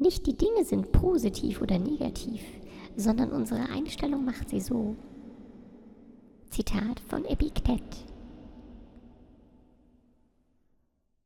Nicht die Dinge sind positiv oder negativ, sondern unsere Einstellung macht sie so. Zitat von Epiktet.